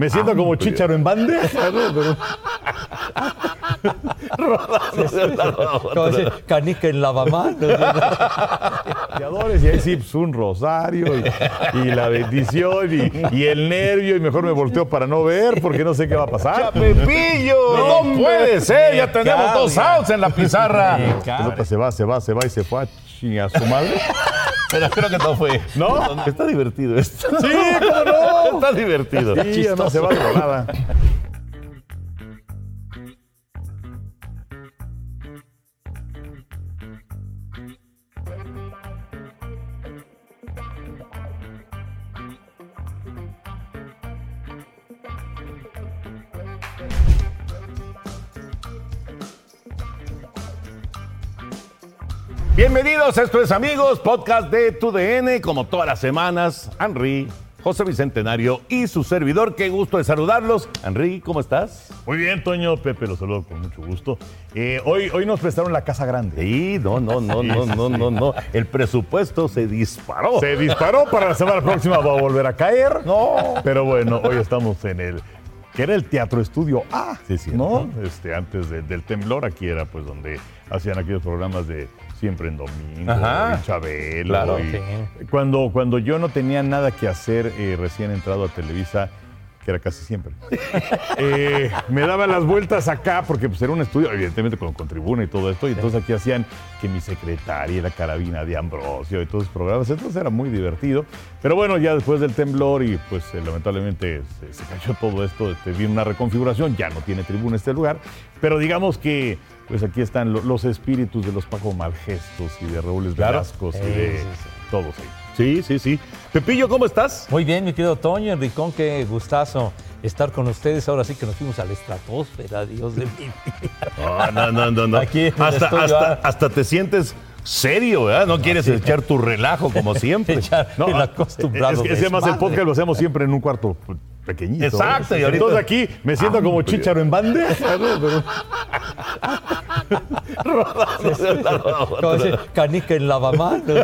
Me siento como chicharo en bandeja, ¿no? Pero- Como dice, canica en lavamanos. y ahí sí, pues, un rosario y, y la bendición y, y el nervio y mejor me volteo para no ver porque no sé qué va a pasar. ¡Pepillo! No, puede ser, ya tenemos dos outs en la pizarra. Otro se va, se va, se va y se fue a a su madre. Pero creo que no fue. ¿No? Está divertido esto. Sí, cómo no. Está divertido. Sí, además se va volada. Bienvenidos, esto es amigos, podcast de TUDN, como todas las semanas, Henry, José Bicentenario y su servidor, qué gusto de saludarlos. Henry, ¿cómo estás? Muy bien, Toño, Pepe, los saludo con mucho gusto. Eh, hoy, hoy nos prestaron la casa grande. Sí, no, no, no, no, no, no, no. El presupuesto se disparó. Se disparó para la semana próxima, va a volver a caer. No. Pero bueno, hoy estamos en el. que era el Teatro Estudio A. Sí, sí. ¿No? Este, antes de- del temblor, aquí era pues donde hacían aquellos programas de Siempre en Domingo, Ajá. y Chabelo. Claro. y- Sí. cuando, cuando yo no tenía nada que hacer eh, recién entrado a Televisa, que era casi siempre, eh, me daba las vueltas acá porque pues, era un estudio, evidentemente con, con tribuna y todo esto, y entonces aquí hacían que mi secretaria era carabina de Ambrosio y todos esos programas, entonces era muy divertido. Pero bueno, ya después del temblor y pues eh, lamentablemente se, se cayó todo esto, este, vino una reconfiguración, ya no tiene tribuna este lugar, pero digamos que pues aquí están lo- los espíritus de los Paco Malgestos y de Raúl Claro. Velascos y de sí, sí. todos ahí. Sí, sí, sí. Pepillo, ¿cómo estás? Muy bien, mi querido Toño, Enricón, qué gustazo estar con ustedes. Ahora sí que nos fuimos a la estratosfera, Dios de vida. No, no, no, no. no. Aquí hasta, hasta, ah. hasta te sientes serio, ¿verdad? No quieres echar tu relajo como siempre. Echar el ah, acostumbrado. Es que además el podcast lo hacemos siempre en un cuarto pequeñito. Exacto, y ahorita- Entonces aquí me siento como chicharo en bandeja, ¿no? Como dice, canica en lavamanos.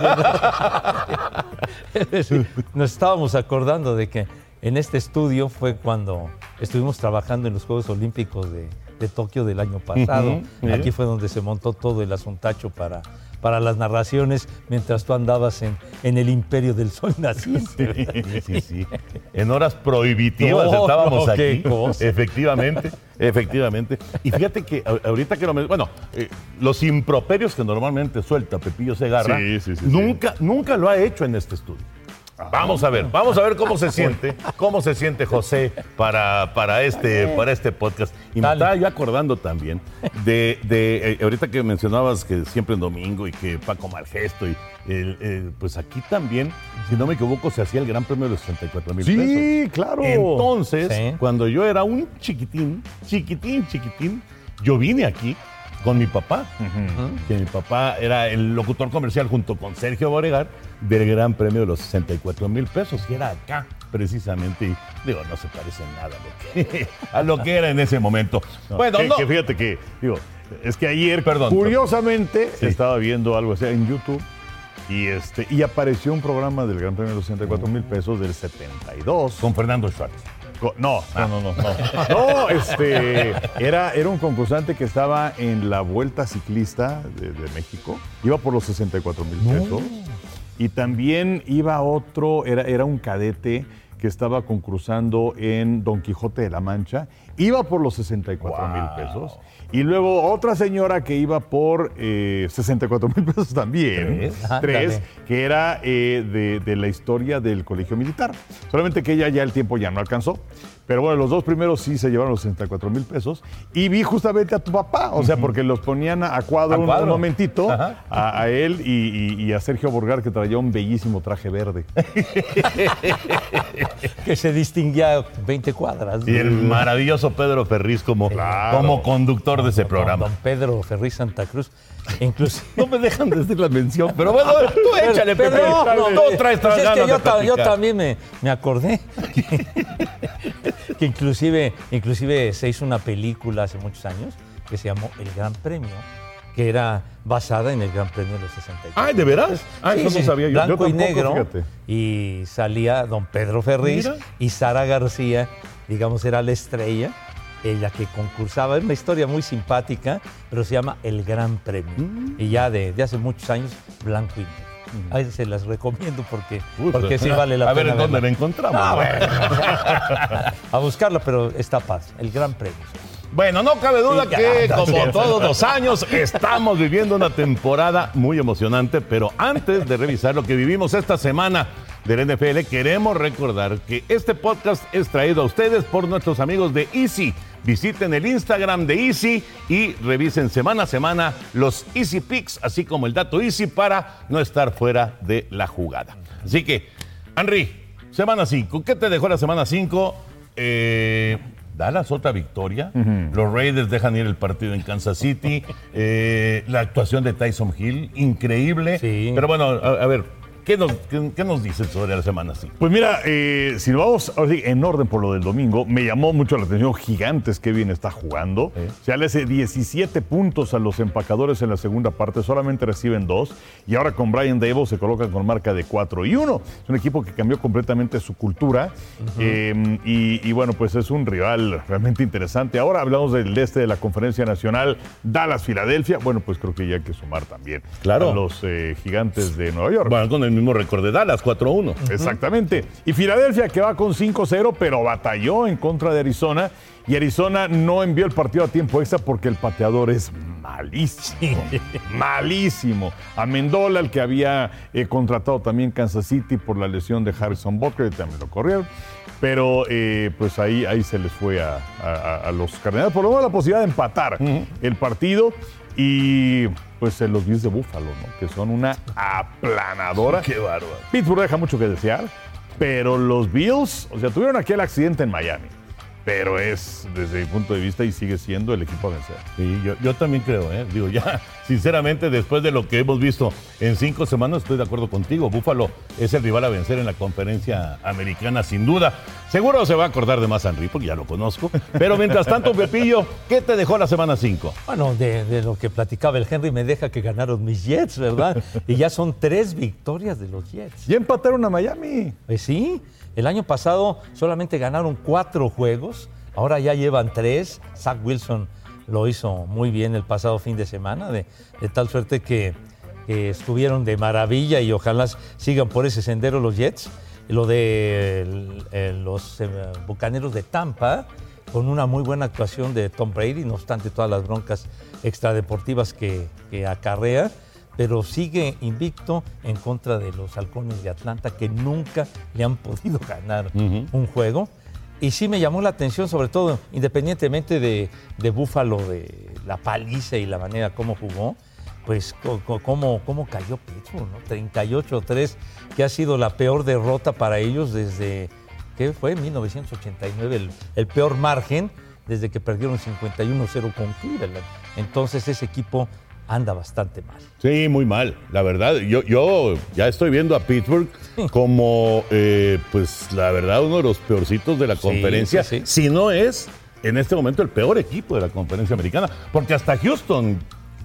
Es decir, Nos estábamos acordando de que en este estudio fue cuando estuvimos trabajando en los Juegos Olímpicos de, de Tokio del año pasado. Aquí fue donde se montó todo el asuntacho para, para las narraciones mientras tú andabas en, en el imperio del sol naciente. Sí, sí, sí. En horas prohibitivas No, estábamos no, aquí. cosa. Efectivamente, efectivamente. Y fíjate que ahorita que lo me- bueno, eh, los improperios que normalmente suelta Pepillo Segarra, Sí, sí, sí, sí. nunca, nunca lo ha hecho en este estudio. Vamos a ver, vamos a ver cómo se siente, cómo se siente José para, para, este, para este podcast. Y me Dale. estaba yo acordando también de, de, eh, ahorita que mencionabas que siempre en domingo y que Paco Malgesto y pues aquí también, si no me equivoco, se hacía el Gran Premio de los 64 mil pesos. Sí, claro. Entonces, Sí. cuando yo era un chiquitín, chiquitín, chiquitín, yo vine aquí con mi papá, que mi papá era el locutor comercial junto con Sergio Boregar del Gran Premio de los 64 mil pesos, que era acá precisamente, y digo, no se parece nada a lo que, a lo que era en ese momento. No, bueno, que, no, que fíjate que, digo, es que ayer, Perdón. curiosamente, Sí. estaba viendo algo así en YouTube y, este, y apareció un programa del Gran Premio de los 64 mil pesos del 72. con Fernando Schwartz. Co- No, no, no, no. No, No, este, era, era un concursante que estaba en la Vuelta Ciclista de, de México. Iba por los 64 mil pesos. Y también iba otro, era, era un cadete que estaba concursando en Don Quijote de la Mancha. Iba por los 64 mil pesos. Y luego otra señora que iba por eh, 64 mil pesos también. Tres. Tres, Ándale. que era eh, de, de la historia del colegio militar. Solamente que ella ya el tiempo ya no alcanzó. Pero bueno, los dos primeros sí se llevaron los 64 mil pesos. Y vi justamente a tu papá, o sea, porque los ponían a, cuadro, A un- cuadro. un momentito, a, a él y, y- y a Sergio Borgar, que traía un bellísimo traje verde. que se distinguía 20 cuadras. Y el maravilloso Pedro Ferriz como, Claro. como conductor de ese Don- programa. Don Pedro Ferriz Santa Cruz. Incluso. No me dejan de decir la mención, pero bueno, tú échale, Pero Pepe. no, no, Tú traes pues es que yo, ta- yo platicar. también me, me acordé que, que inclusive, inclusive se hizo una película hace muchos años que se llamó El Gran Premio, que era basada en el Gran Premio de los 64. Ay, ¿de veras? Ah, Sí, eso no sabía yo. Blanco Yo y tampoco, negro. fíjate. Y salía don Pedro Ferriz Mira. y Sara García digamos, era la estrella, ella que concursaba. Es una historia muy simpática, pero se llama El Gran Premio. Y ya de, de hace muchos años, blanco y negro. Ahí se las recomiendo porque, Uy, porque pues, sí vale la a ver pena. en dónde la verla. encontramos. Ah, ¿no? bueno. a buscarla, pero está paz. El Gran Premio. Bueno, no cabe duda Sí, que ya, como todos los años estamos viviendo una temporada muy emocionante, pero antes de revisar lo que vivimos esta semana del NFL, queremos recordar que este podcast es traído a ustedes por nuestros amigos de Easy. Visiten el Instagram de Easy y revisen semana a semana los Easy Picks, así como el dato Easy para no estar fuera de la jugada. Así que, Henry, semana 5. ¿Qué te dejó la semana 5? Eh, Dallas, otra victoria. Los Raiders dejan ir el partido en Kansas City. Eh, la actuación de Tyson Hill, increíble. Sí. Pero bueno, a, a ver, ¿qué nos, qué, qué nos dices sobre la semana 5? Pues mira, eh, si nos vamos ahora sí, en orden por lo del domingo, me llamó mucho la atención Gigantes que bien está jugando. Sí. Se le hace 17 puntos a los empacadores en la segunda parte, solamente reciben dos. Y ahora con Brian Dable se colocan con marca de 4 y 1. Es un equipo que cambió completamente su cultura. Eh, y, y bueno, pues es un rival realmente interesante. Ahora hablamos del este de la Conferencia Nacional, Dallas-Filadelfia. Bueno, pues creo que ya hay que sumar también Claro. a los eh, Gigantes de Nueva York. Bueno, con el mismo récord de Dallas, 4-1. Exactamente. Y Filadelfia que va con 5-0, pero batalló en contra de Arizona. Y Arizona no envió el partido a tiempo extra porque el pateador es malísimo. malísimo. A Mendola, el que había eh, contratado también Kansas City por la lesión de Harrison Butker, también lo corrieron. Pero eh, pues ahí, ahí se les fue a, a- a los Cardenales. Por lo menos la posibilidad de empatar el partido. Y pues eh, los Bills de Búfalo, ¿no? Que son una aplanadora. Qué bárbaro. Pittsburgh deja mucho que desear, pero los Bills, o sea, tuvieron aquel accidente en Miami, pero es, desde mi punto de vista, y sigue siendo el equipo a vencer. Sí, yo, yo también creo, ¿eh? Digo, ya, sinceramente, después de lo que hemos visto en cinco semanas, estoy de acuerdo contigo. Búfalo es el rival a vencer en la conferencia americana, sin duda. Seguro se va a acordar de más Henry, porque ya lo conozco. Pero mientras tanto, Pepillo, ¿qué te dejó la semana 5? Bueno, de, de lo que platicaba el Henry, me deja que ganaron mis Jets, ¿verdad? y ya son tres victorias de los Jets. Ya empataron a Miami. Pues sí, el año pasado solamente ganaron cuatro juegos, ahora ya llevan tres. Zach Wilson lo hizo muy bien el pasado fin de semana, de, tal suerte que, estuvieron de maravilla y ojalá sigan por ese sendero los Jets. Lo de el- los eh, Bucaneros de Tampa, con una muy buena actuación de Tom Brady, no obstante todas las broncas extradeportivas que, que acarrea pero sigue invicto en contra de los halcones de Atlanta que nunca le han podido ganar un juego. Y sí me llamó la atención, sobre todo, independientemente de, de Búfalo, de la paliza y la manera como jugó, pues cómo, cómo cayó Pittsburgh, ¿no? 38-3, que ha sido la peor derrota para ellos desde, ¿qué fue? 1989, el, el peor margen desde que perdieron 51-0 con Cleveland. Entonces ese equipo anda bastante mal. Sí, muy mal, la verdad. Yo, yo ya estoy viendo a Pittsburgh como, eh, pues, la verdad, uno de los peorcitos de la Sí, conferencia. sí, sí. Si no es, en este momento, el peor equipo de la conferencia americana. Porque hasta Houston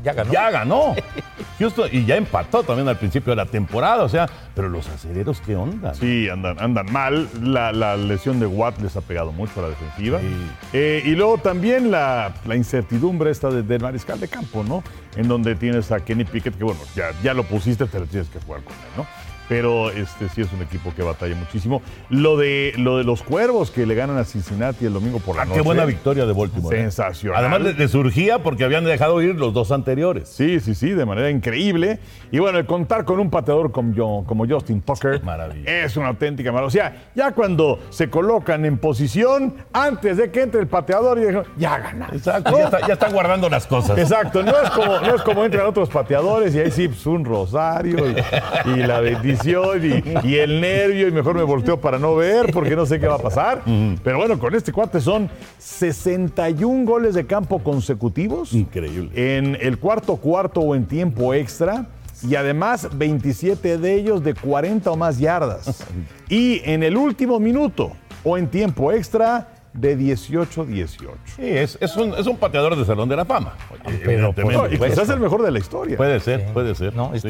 Ya ganó. ya ganó. Houston, y ya empató también al principio de la temporada. O sea, pero los aceleros, ¿qué onda? Sí, andan, andan mal. La, la lesión de Watt les ha pegado mucho a la defensiva. Sí. Eh, y luego también la, la incertidumbre esta de- del mariscal de campo, ¿no? En donde tienes a Kenny Pickett, que bueno, ya, ya lo pusiste, te lo tienes que jugar con él, ¿no? Pero este sí es un equipo que batalla muchísimo. Lo de, lo de los cuervos que le ganan a Cincinnati el domingo por la Ah, noche. qué buena victoria de Baltimore. ¿eh? Sensacional. Además, le, surgía porque habían dejado ir los dos anteriores. Sí, sí, sí, de manera increíble. Y bueno, el contar con un pateador como, como Justin Tucker Maravilla. es una auténtica maravilla. O sea, ya cuando se colocan en posición, antes de que entre el pateador, y dijeron, ya ganaron. Exacto, ya, está- ya están guardando las cosas. Exacto, no es como, no es como entran otros pateadores y ahí sí, pues, un rosario y, y la bendición y, y el nervio y mejor me volteo para no ver porque no sé qué va a pasar. Pero bueno, con este cuate son 61 goles de campo consecutivos Increíble. en el cuarto cuarto o en tiempo extra y además 27 de ellos de 40 o más yardas. Y en el último minuto o en tiempo extra de 18-18. Sí, es, es un, es un pateador de Salón de la Fama. pero No, evidentemente. y quizás el mejor de la historia. Puede ser, puede ser. ¿no? Sí.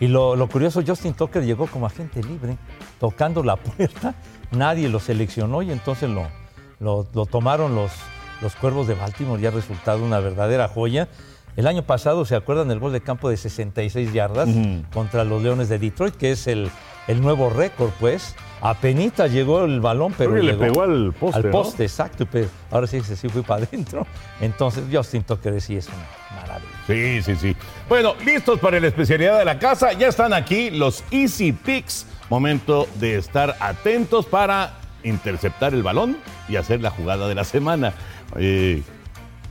Y lo, lo curioso, Justin Tucker llegó como agente libre, tocando la puerta. Nadie lo seleccionó y entonces lo, lo, lo tomaron los, los Cuervos de Baltimore y ha resultado una verdadera joya. El año pasado, ¿se acuerdan del gol de campo de 66 yardas contra los Leones de Detroit, que es el, el nuevo récord, pues? Apenita llegó el balón, pero Creo que le llegó pegó al poste, Al ¿no? poste, exacto, pero ahora sí, sí fue para adentro. Entonces, Justin Tucker sí es una maravilla. Sí, sí, sí. Bueno, listos para la especialidad de la casa. Ya están aquí los Easy Picks. Momento de estar atentos para interceptar el balón y hacer la jugada de la semana. Eh,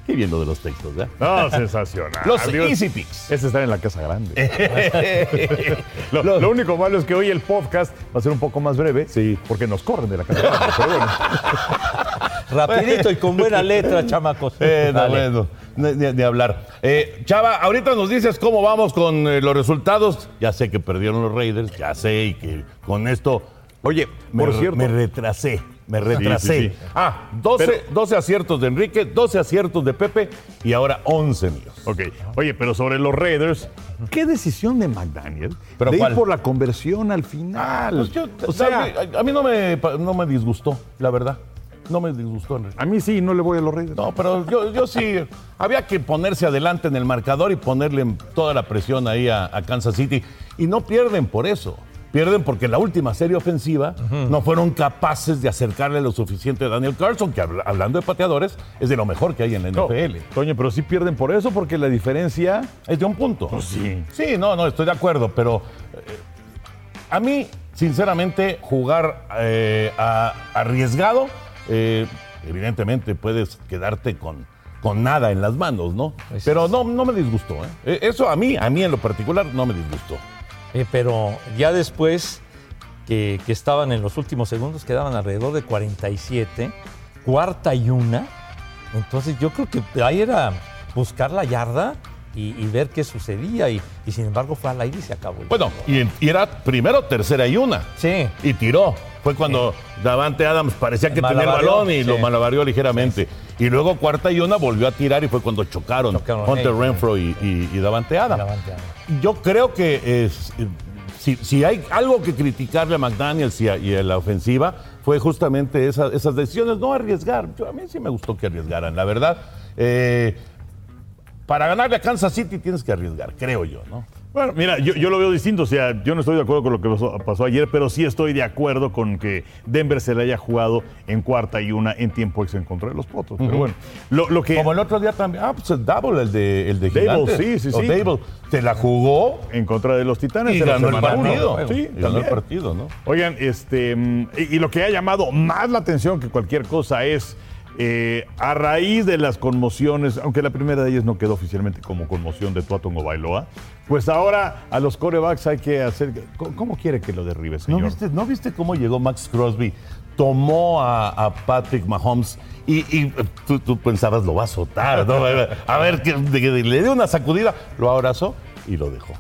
qué bien lo de los textos, ¿verdad? No, sensacional. Los Dios. Easy Picks. Ese está en la casa grande. lo, lo único malo es que hoy el podcast va a ser un poco más breve. Sí. Porque nos corren de la casa grande. Pero bueno. Rapidito y con buena letra, chamacos. Eh, no, bueno, ni hablar. Eh, Chava, ahorita nos dices cómo vamos con eh, los resultados. Ya sé que perdieron los Raiders, ya sé, y que con esto. Oye, me, por cierto. me retrasé, me retrasé. sí, sí. Ah, 12, Pero- 12 aciertos de Enrique, 12 aciertos de Pepe y ahora 11 míos. Ok. Oye, pero sobre los Raiders, ¿qué decisión de McDaniel? ¿Pero de cuál? ir por la conversión al final. Pues yo- o sea, a, a mí no me, no me disgustó, la verdad. No me disgustó, Enrique. a mí sí, no le voy a los Raiders. No, pero yo, yo sí, había que ponerse adelante en el marcador y ponerle toda la presión ahí a, a Kansas City. Y no pierden por eso. Pierden porque en la última serie ofensiva no fueron capaces de acercarle lo suficiente a Daniel Carlson, que habla- hablando de pateadores, es de lo mejor que hay en la No, NFL. Toño, pero sí pierden por eso, porque la diferencia. Es de un punto. Pues sí. Sí, no, no, estoy de acuerdo, pero eh, a mí, sinceramente, jugar eh, a- arriesgado, eh, evidentemente puedes quedarte con, con nada en las manos, ¿no? Pues pero no, no me disgustó, ¿eh? Eh, Eso a mí, a mí en lo particular, no me disgustó. Eh, pero ya después que, que estaban en los últimos segundos, quedaban alrededor de 47, cuarta y una. Entonces yo creo que ahí era buscar la yarda y, y ver qué sucedía. Y, y sin embargo fue al aire y se acabó. el Bueno, y, era primero tercera y una. Sí. Y tiró. Fue cuando Davante Adams parecía que tenía el balón y sí. lo malavarió ligeramente. Y luego cuarta y una volvió a tirar y fue cuando chocaron, Chocaron Hunter Renfro y, Davante Adams. Davante Adams. Yo creo que es, si, si hay algo que criticarle a McDaniels y a, y a la ofensiva, fue justamente esa- esas decisiones, no arriesgar. Yo- a mí sí me gustó que arriesgaran, la verdad. Eh, para ganarle a Kansas City tienes que arriesgar, creo yo, ¿no? Bueno, mira, yo, yo lo veo distinto. O sea, yo no estoy de acuerdo con lo que pasó, pasó ayer, pero sí estoy de acuerdo con que Denver se le haya jugado en cuarta y una en tiempo extra en contra de los Potros. Pero bueno, lo, lo que. Como el otro día también. Ah, pues el Double, el de, el de Dable, Gigantes. sí, sí, O sí. Dable. Se la jugó en contra de los Titanes. y ganó el uno. partido. Sí, y ganó el partido, ¿no? Oigan, este, mm, y, y lo que ha llamado más la atención que cualquier cosa es, eh, a raíz de las conmociones, aunque la primera de ellas no quedó oficialmente como conmoción de Tuatongo Bailoa, pues ahora a los corebacks hay que hacer... ¿Cómo, cómo quiere que lo derribe, ¿No señor? viste, ¿No viste cómo llegó Max Crosby? Tomó a, a Patrick Mahomes y, y tú, tú pensabas, lo va a azotar, ¿no? A ver, que, le dio una sacudida, lo abrazó y lo dejó.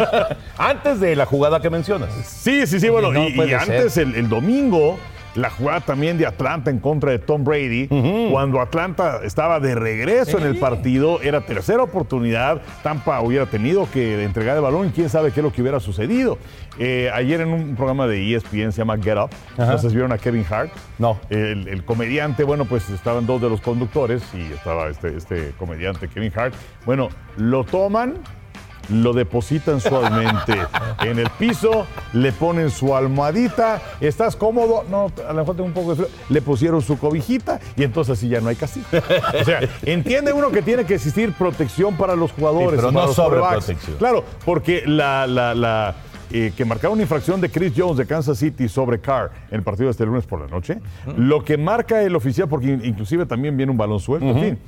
Antes de la jugada que mencionas. Sí, sí, sí, bueno, No y, antes el, el domingo, la jugada también de Atlanta en contra de Tom Brady, cuando Atlanta estaba de regreso en el partido, era tercera oportunidad, Tampa hubiera tenido que entregar el balón y quién sabe qué es lo que hubiera sucedido. Eh, ayer en un programa de ESPN se llama Get Up, entonces vieron a Kevin Hart. No. El, el comediante, bueno, pues estaban dos de los conductores y estaba este, este comediante Kevin Hart. Bueno, lo toman, lo depositan suavemente en el piso, le ponen su almohadita, ¿estás cómodo? No, a lo mejor tengo un poco de frío. Le pusieron su cobijita y entonces así ya no hay castigo. O sea, entiende uno que tiene que existir protección para los jugadores. Sí, pero no los sobreprotección. Claro, porque la, la, la, eh, que marcaron una infracción de Chris Jones de Kansas City sobre Carr en el partido de este lunes por la noche, lo que marca el oficial, porque in- inclusive también viene un balón suelto, en fin,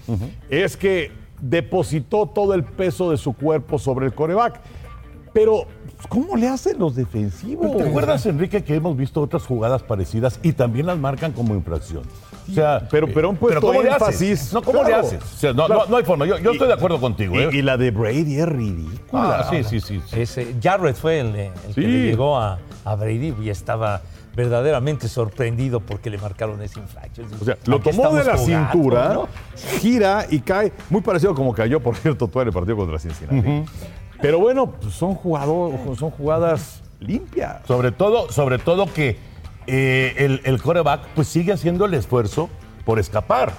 es que depositó todo el peso de su cuerpo sobre el coreback. Pero, ¿cómo le hacen los defensivos? ¿Te acuerdas, Enrique, que hemos visto otras jugadas parecidas y también las marcan como infracción? O sea, Pero- pero han puesto ¿cómo le énfasis. haces? No, ¿cómo le haces? O sea, no, Claro. no- no hay forma. Yo, yo estoy de acuerdo contigo. ¿eh? Y, y la de Brady es ridícula. Ah, sí, sí, sí. sí. Ese, Jarrett fue el, el Sí. que le llegó a, a Brady y estaba verdaderamente sorprendido porque le marcaron ese infracción. O sea, lo ¿A qué tomó de la jugando, cintura, no? gira y cae. Muy parecido como cayó, por cierto, todo el partido contra Cincinnati. Pero bueno, pues son, jugador, son jugadas limpias. Sobre todo, sobre todo que eh, el, el coreback pues sigue haciendo el esfuerzo por escapar.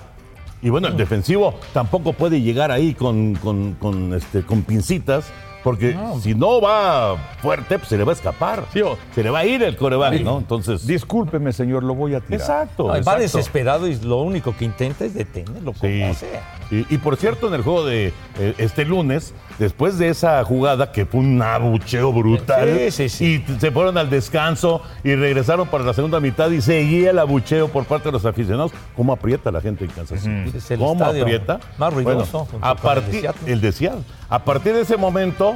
Y bueno, el defensivo tampoco puede llegar ahí con, con, con, este, con pincitas, porque si no va fuerte, pues se le va a escapar. Sí, o- se le va a ir el coreback, ¿no? Entonces. Discúlpeme, señor, lo voy a tirar. Exacto. No, va desesperado y lo único que intenta es detenerlo como Sí. sea. Y, y por cierto, en el juego de eh, este lunes, después de esa jugada que fue un abucheo brutal, Sí, sí, sí. y se fueron al descanso y regresaron para la segunda mitad y seguía el abucheo por parte de los aficionados. ¿Cómo aprieta la gente en Kansas City? Es el ¿Cómo aprieta? más ruidoso Bueno, a partir, el de Seattle. A partir de ese momento,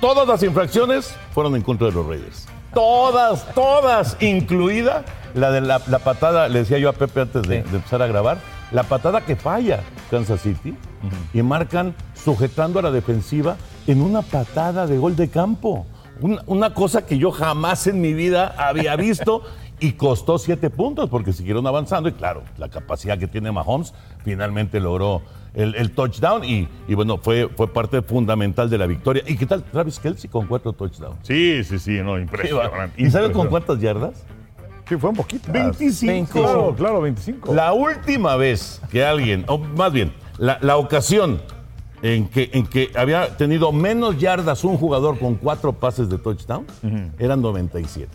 todas las infracciones fueron en contra de los Raiders. Todas, todas, incluida la de la, la patada, le decía yo a Pepe antes de empezar a grabar, la patada que falla Kansas City y marcan sujetando a la defensiva en una patada de gol de campo. Una, una cosa que yo jamás en mi vida había visto y costó siete puntos porque siguieron avanzando y claro, la capacidad que tiene Mahomes finalmente logró el, el touchdown y, y bueno, fue, fue parte fundamental de la victoria. ¿Y qué tal Travis Kelsey con cuatro touchdowns? Sí, sí, sí, no, impresionante. ¿Y sabes con cuántas yardas? Sí, fue un poquito. 25. Claro, claro, 25. La última vez que alguien, o más bien, la, la ocasión en que, en que había tenido menos yardas un jugador con cuatro pases de touchdown, eran 97.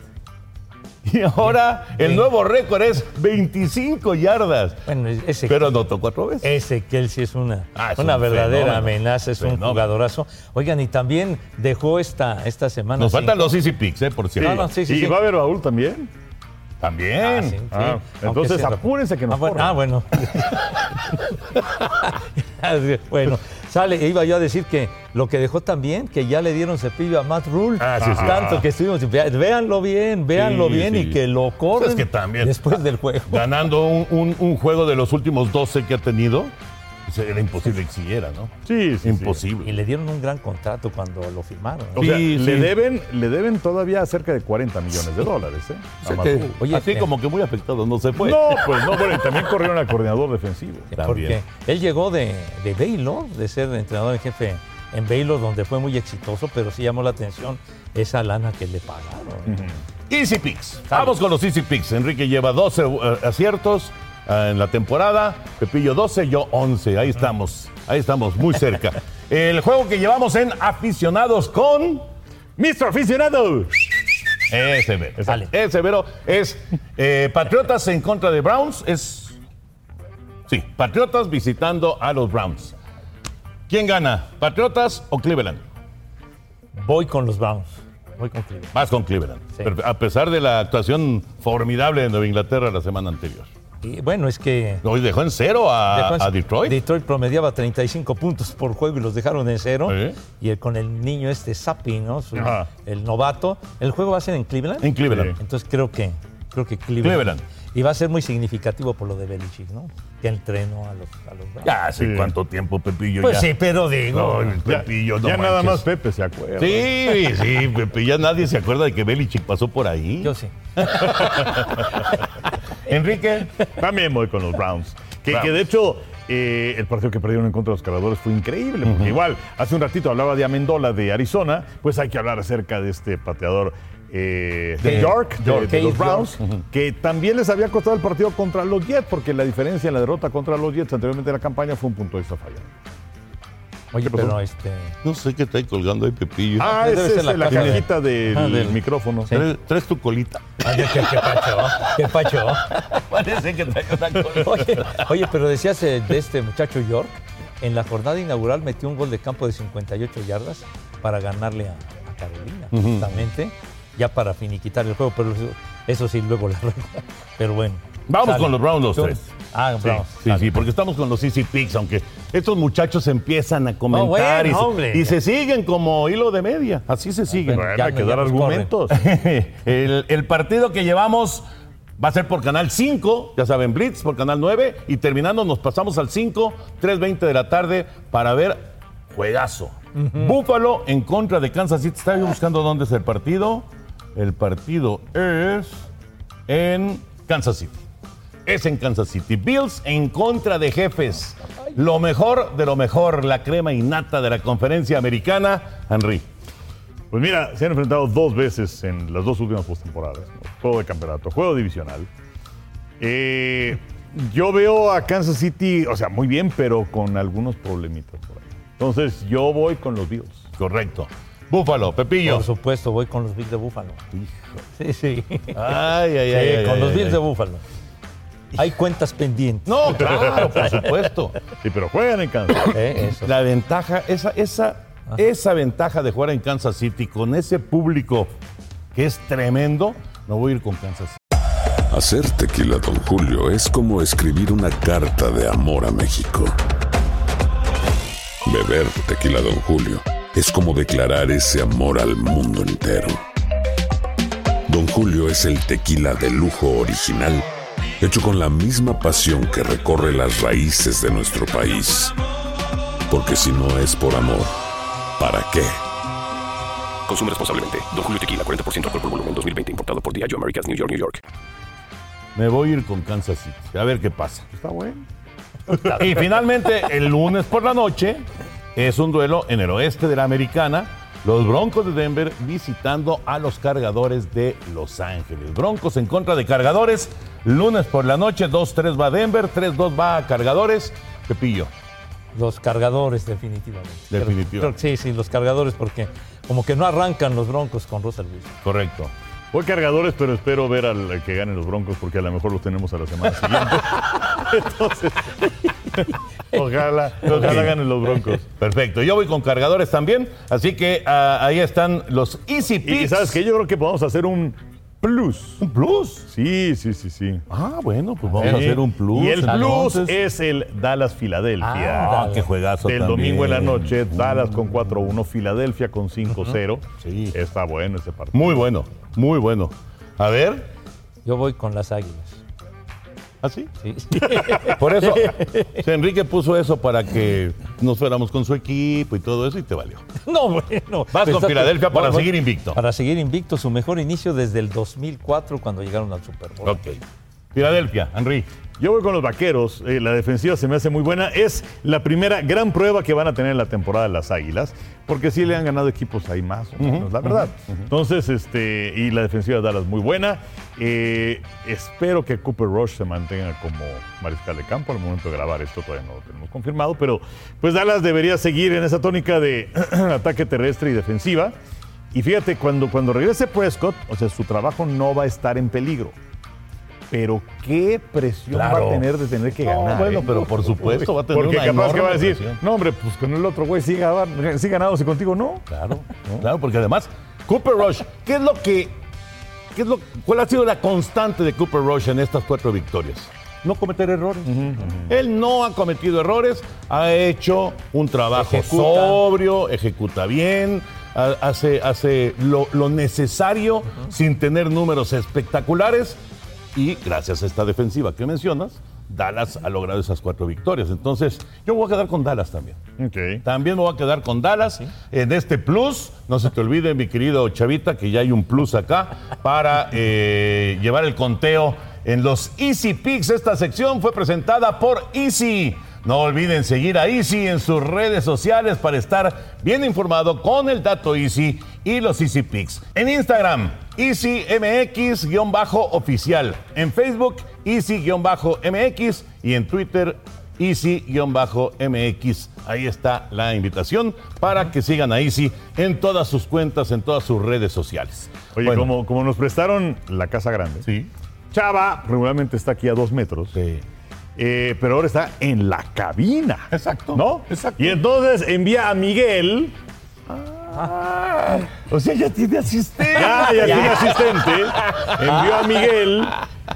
Y ahora el nuevo récord es 25 yardas. Bueno, ese, Pero anotó cuatro veces. ese Kelsey es una, Ah, es una un verdadera fenómeno. amenaza, es un Fenómeno. jugadorazo. Oigan, y también dejó esta, esta semana. Nos faltan los Easy Picks, ¿eh? Por cierto. No, no, sí, sí, y sí. va a haber baúl también. También. Ah, sí, sí. Ah, entonces apúrense que nos ah, bueno, ah, bueno. bueno, sale, iba yo a decir que lo que dejó también, que ya le dieron cepillo a Matt Rule. Ah, sí, sí. Tanto que estuvimos, véanlo bien, véanlo bien y que lo corren Es que también- después del juego. Ganando un, un- un juego de los últimos 12 que ha tenido, pues era imposible que siguiera, ¿no? Sí, sí, sí. Imposible. Y le dieron un gran contrato cuando lo firmaron. ¿no? O sea, Sí, le, sí. deben, le deben todavía cerca de 40 millones de dólares, ¿eh? O sea que-. Oye, así que- como que muy afectado, no se fue. No, pues no, bueno, y también corrieron al coordinador defensivo. También. Porque él llegó de, de Baylor, de ser entrenador en jefe en Baylor, donde fue muy exitoso, pero sí llamó la atención esa lana que le pagaron. Easy Picks. Vamos con los Easy Picks. Enrique lleva 12 eh, aciertos eh, en la temporada. Pepillo 12, yo 11. Ahí estamos. Ahí estamos, muy cerca. El juego que llevamos en aficionados con. ¡Mr. Aficionado! Ese vero. Dale. Ese vero es eh, Patriotas en contra de Browns. Es. Sí, Patriotas visitando a los Browns. ¿Quién gana? ¿Patriotas o Cleveland? Voy con los Browns. Voy con Cleveland. Más con Cleveland. Sí. A pesar de la actuación formidable de Nueva Inglaterra la semana anterior. Y bueno, es que Hoy dejó en cero a, dejó en- a Detroit. Detroit promediaba 35 puntos por juego y los dejaron en cero. Y el- con el niño este Sapi, ¿no? Su- el novato. ¿El juego va a ser en Cleveland? En Cleveland. Entonces creo que, creo que Cleveland. Cleveland. Y va a ser muy significativo por lo de Belichick, ¿no? Que entrenó a los, a los Browns. Ya hace Sí. cuánto tiempo, Pepillo. Pues ya. sí, pero digo. No, Ya, Pepillo, no ya nada más Pepe se acuerda. Sí, sí, Pepe, ya nadie se acuerda de que Belichick pasó por ahí. Yo sí. Enrique. También voy con los Browns. Que, Browns. que de hecho, eh, el partido que perdieron en contra de los cargadores fue increíble. Porque igual, hace un ratito hablaba de Amendola de Arizona, pues hay que hablar acerca de este pateador eh, de York, de, York, de los Browns, que también les había costado el partido contra los Jets, porque la diferencia en la derrota contra los Jets anteriormente en la campaña fue un punto extra fallado. Oye, pero este. No sé qué está ahí colgando ahí, Pepillo. Ah, esa es la la, de- cajita del, Ah, del- micrófono. ¿Traes, traes tu colita? Ay, qué, qué pacho, qué pacho. Parece que trae una colita. Oye, oye, pero decías eh, de este muchacho York, en la jornada inaugural metió un gol de campo de 58 yardas para ganarle a, a Carolina, justamente, ya para finiquitar el juego, pero eso, sí, luego la regla. Pero bueno. Vamos sale. con los Browns los tres. Ah, Browns. Sí, sí, porque estamos con los Easy Picks, aunque estos muchachos empiezan a comentar bueno, y, se, hombre. y se siguen como hilo de media. Así se siguen. Bueno, Ya hay que dar argumentos. el, el partido que llevamos Va a ser por Canal 5, ya saben, Blitz por Canal 9. Y terminando nos pasamos al 5, 3.20 de la tarde para ver juegazo. Búfalo en contra de Kansas City. Estaba buscando dónde es el partido. El partido es en Kansas City. Es en Kansas City. Bills en contra de jefes. Lo mejor de lo mejor, la crema innata de la conferencia americana. Henry. Pues mira, se han enfrentado dos veces en las dos últimas postemporadas. ¿no? Juego de campeonato, juego divisional. Eh, yo veo a Kansas City, o sea, muy bien, pero con algunos problemitas por ahí. Entonces, yo voy con los Bills. Correcto. Búfalo, Pepillo. Por supuesto, voy con los Bills de Búfalo. Sí, sí. Ay, ay, Sí, ay, con ay, los Bills de Búfalo. Hay cuentas pendientes. No, claro, por supuesto. Sí, pero juegan en Kansas. Eh, eso. La ventaja, esa, esa, esa ventaja de jugar en Kansas City con ese público que es tremendo, no voy a ir con Kansas City. Hacer tequila, Don Julio, es como escribir una carta de amor a México. Beber tequila, Don Julio, es como declarar ese amor al mundo entero. Don Julio es el tequila de lujo original, hecho con la misma pasión que recorre las raíces de nuestro país. Porque si no es por amor, ¿para qué? Consume responsablemente. Don Julio Tequila, 40% alcohol por volumen, 2020. Importado por Diageo Americas, New York, New York. Me voy a ir con Kansas City. A ver qué pasa. Está bueno. Y finalmente, el lunes por la noche, es un duelo en el oeste de la Americana. Los Broncos de Denver visitando a los cargadores de Los Ángeles. Broncos en contra de cargadores. Lunes por la noche, 2-3 va a Denver, 3-2 va a cargadores. Pepillo. Los cargadores, definitivamente. Que sí, sí, los cargadores, porque como que no arrancan los broncos con Russell Wilson. Correcto. Voy cargadores, pero espero ver al que ganen los Broncos porque a lo mejor los tenemos a la semana siguiente. Entonces, ojalá, ojalá ganen los Broncos. Perfecto. Yo voy con cargadores también. Así que ah, ahí están los Easy Y, Picks. sabes que yo creo que podemos hacer un plus. ¿Un plus? Sí, sí, sí, sí. Ah, bueno, pues vamos a Sí. hacer un plus. Y el plus entonces. es el Dallas Filadelfia. Ah, qué juegazo El también. domingo en la noche, Dallas con 4-1, Filadelfia con 5-0. Sí. Está bueno ese partido. Muy bueno, muy bueno. A ver. Yo voy con las águilas. ¿Ah, sí? Sí. Por eso, Enrique puso eso para que nos fuéramos con su equipo y todo eso y te valió. no, bueno. Vas con Filadelfia para seguir invicto. Para seguir invicto, su mejor inicio desde el 2004 cuando llegaron al Super Bowl. Ok. Filadelfia, Henry. Yo voy con los vaqueros. eh, la defensiva se me hace muy buena. Es la primera gran prueba que van a tener en la temporada de las Águilas, porque sí le han ganado equipos ahí más o menos, la verdad. Entonces, este, y la defensiva de Dallas muy buena. Eh, espero que Cooper Rush se mantenga como mariscal de campo. Al momento de grabar esto todavía no lo tenemos confirmado, pero pues Dallas debería seguir en esa tónica de ataque terrestre y defensiva. Y fíjate, cuando, cuando regrese Prescott, o sea, su trabajo no va a estar en peligro. Pero qué presión va a tener de tener que No, ganar. bueno, ¿eh? pero por supuesto va a tener Porque una capaz que va a decir, presión. no, hombre, pues con el otro güey sí, sí ganados y contigo no. Claro, claro, porque además, Cooper Rush, ¿qué es lo que, qué es lo, cuál ha sido la constante de Cooper Rush en estas cuatro victorias? No cometer errores. Él no ha cometido errores, ha hecho un trabajo Ejecuta. sobrio, ejecuta bien, ha- hace, hace lo, lo necesario sin tener números espectaculares y gracias a esta defensiva que mencionas, Dallas ha logrado esas cuatro victorias. Entonces, yo voy a quedar con Dallas también. También me voy a quedar con Dallas en este plus. No se te olvide, mi querido Chavita, que ya hay un plus acá para eh, llevar el conteo en los Easy Picks. Esta sección fue presentada por Easy. No olviden seguir a Easy en sus redes sociales para estar bien informado con el dato Easy y los Easy Picks. En Instagram, EasyMX-oficial. En Facebook, Easy-MX. Y en Twitter, Easy-MX. Ahí está la invitación para que sigan a Easy en todas sus cuentas, en todas sus redes sociales. Oye, Bueno, como, como nos prestaron la casa grande, Sí. Chava regularmente está aquí a dos metros. Sí. Eh, pero ahora está en la cabina. Exacto, ¿No? exacto. Y entonces envía a Miguel. O sea, ya tiene asistente. Ya, ya tiene asistente. Envió a Miguel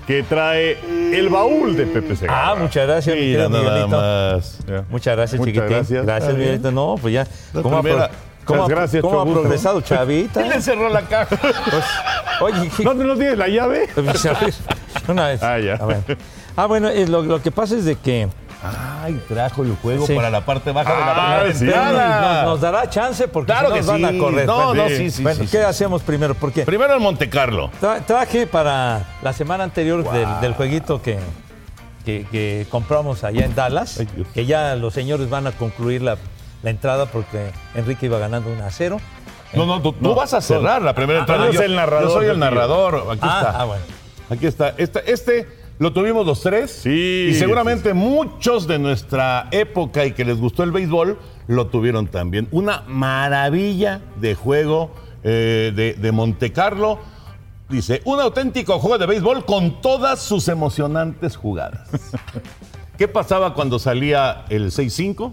que trae el baúl de Pepe Segarra. Ah, muchas gracias, mi Mira, nada más. Muchas gracias, Muchas chiquitín. gracias. Gracias. Miguelito. No, pues ya. La ¿Cómo, ha, primera. cómo gracias, cómo ha progresado, Chavita? ¿Quién le cerró la caja? Pues, oye, ¿No, no tienes la llave? Una vez. Ah, ya. Ah, bueno, Ah, bueno, eh, lo, lo que pasa es de que Ay, trajo el juego Sí. para la parte baja de la Ah, primera sí. entrada. nos, nos dará chance porque Claro si no que nos van a correr. No, no, sí, sí, Bueno, sí, ¿qué sí. hacemos primero? Porque Primero el Monte Carlo. tra- traje para la semana anterior del, del jueguito que, que- que compramos allá en Dallas, Ay, Dios. que ya los señores van a concluir la, la entrada porque Enrique iba ganando 1 a 0. No, no, tú, tú vas a cerrar la primera entrada. eres el narrador, Yo soy el Pepillo. narrador. Aquí Ah, está. ah, bueno. Aquí está. Este, este lo tuvimos los tres. Sí. Y seguramente muchos de nuestra época y que les gustó el béisbol lo tuvieron también. Una maravilla de juego eh, de, de Monte Carlo. Dice, un auténtico juego de béisbol con todas sus emocionantes jugadas. ¿Qué pasaba cuando salía el 6-5?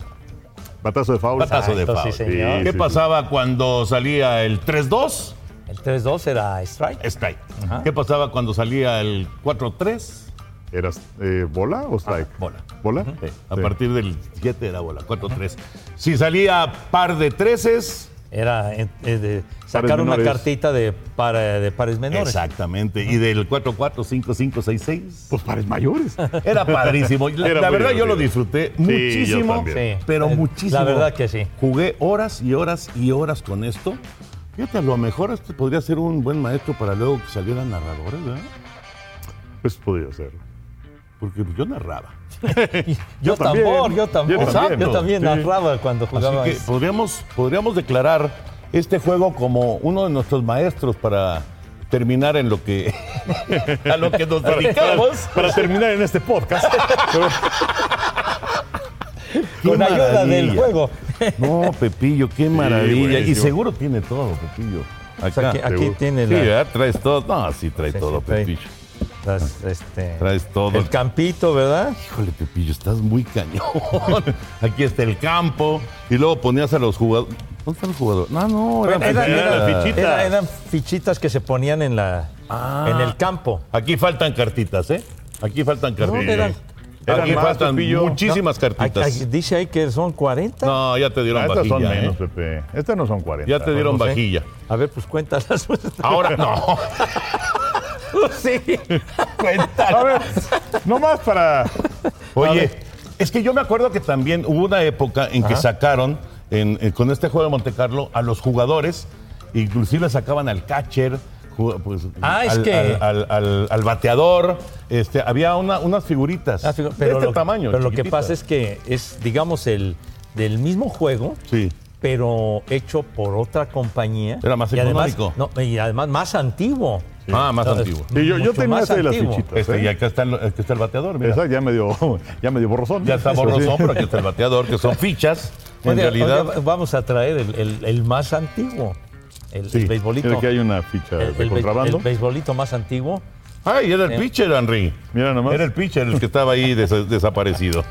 Batazo de foul. Batazo de foul. sí, señor. ¿Qué sí, pasaba cuando salía el 3-2? El 3-2 era strike. Strike. Ajá. ¿Qué pasaba cuando salía el 4-3? ¿Eras eh, bola o strike? bola. ¿Bola? Sí, A Sí. partir del 7 era bola, 4-3. Si salía par de treces, Era eh, eh, de sacar una menores. cartita de, para, de pares menores. exactamente. Y del 4-4, 5-5, 6-6. Pues pares mayores. Era padrísimo. La, Era verdad yo lo disfruté Sí, muchísimo, yo pero muchísimo. la verdad que sí. Jugué horas y horas y horas con esto. Fíjate, a lo mejor este podría ser un buen maestro para luego que salieran narradores, ¿verdad? Pues podría ser. Porque yo narraba. Yo, Yo también. tambor, yo tambor. Yo también. Yo también Sí. narraba cuando jugaba. Así que podríamos, podríamos declarar este juego como uno de nuestros maestros para terminar en lo que a lo que nos dedicamos. Para terminar en este podcast. con ayuda del juego. No, Pepillo, qué maravilla. y seguro tiene todo, Pepillo. O sea, Acá. aquí, tiene Sí, la- ¿verdad? Traes todo. No, sí, trae Sí, todo, sí. Pepillo. este, Traes todo. el campito, ¿verdad? Híjole, Pepillo, estás muy cañón. Aquí está el campo. Y luego ponías a los jugadores. ¿Dónde están los jugadores? No, no, eran, Eran, eran eran- las fichitas. era- eran fichitas que se ponían en, la, Ah. en el campo. Aquí faltan cartitas, ¿eh? Aquí faltan cartitas. eran- eran Aquí más, faltan Pepillo. muchísimas cartitas. Aquí- dice ahí que son 40. No, ya te dieron Ah, estas son vajilla. menos, ¿eh? Pepe. Estas no son 40. Ya te dieron No vajilla. A ver, pues cuéntalas. Ahora no. sí. A ver, nomás para. Oye, es que yo me acuerdo que también hubo una época en que sacaron en- en- con este juego de Monte Carlo a los jugadores, inclusive sacaban al catcher. Pues, Ah, es al, que- al- al- al- al bateador, este, había una- unas figuritas Ah, figu- de este lo, tamaño. Pero lo que pasa es que es, digamos, el del mismo juego, Sí. pero hecho por otra compañía. Era más y además, no, y además más antiguo. Ah, más Entonces, antiguo. Sí, yo, yo tenía más ese de las fichitas. Este, ¿eh? y acá está, el, aquí está el bateador, mira. Esa ya me dio, ya me dio borrosón. Ya está borrosón, sí. pero aquí está el bateador, que son fichas. En Oye, realidad, oye, vamos a traer el, el- el más antiguo. El, Sí, el beisbolito. que hay una ficha el, de el, contrabando. el beisbolito más antiguo. Ay, era el Sí. pitcher, Henry. Mira nomás. Era el pitcher el que estaba ahí des- desaparecido.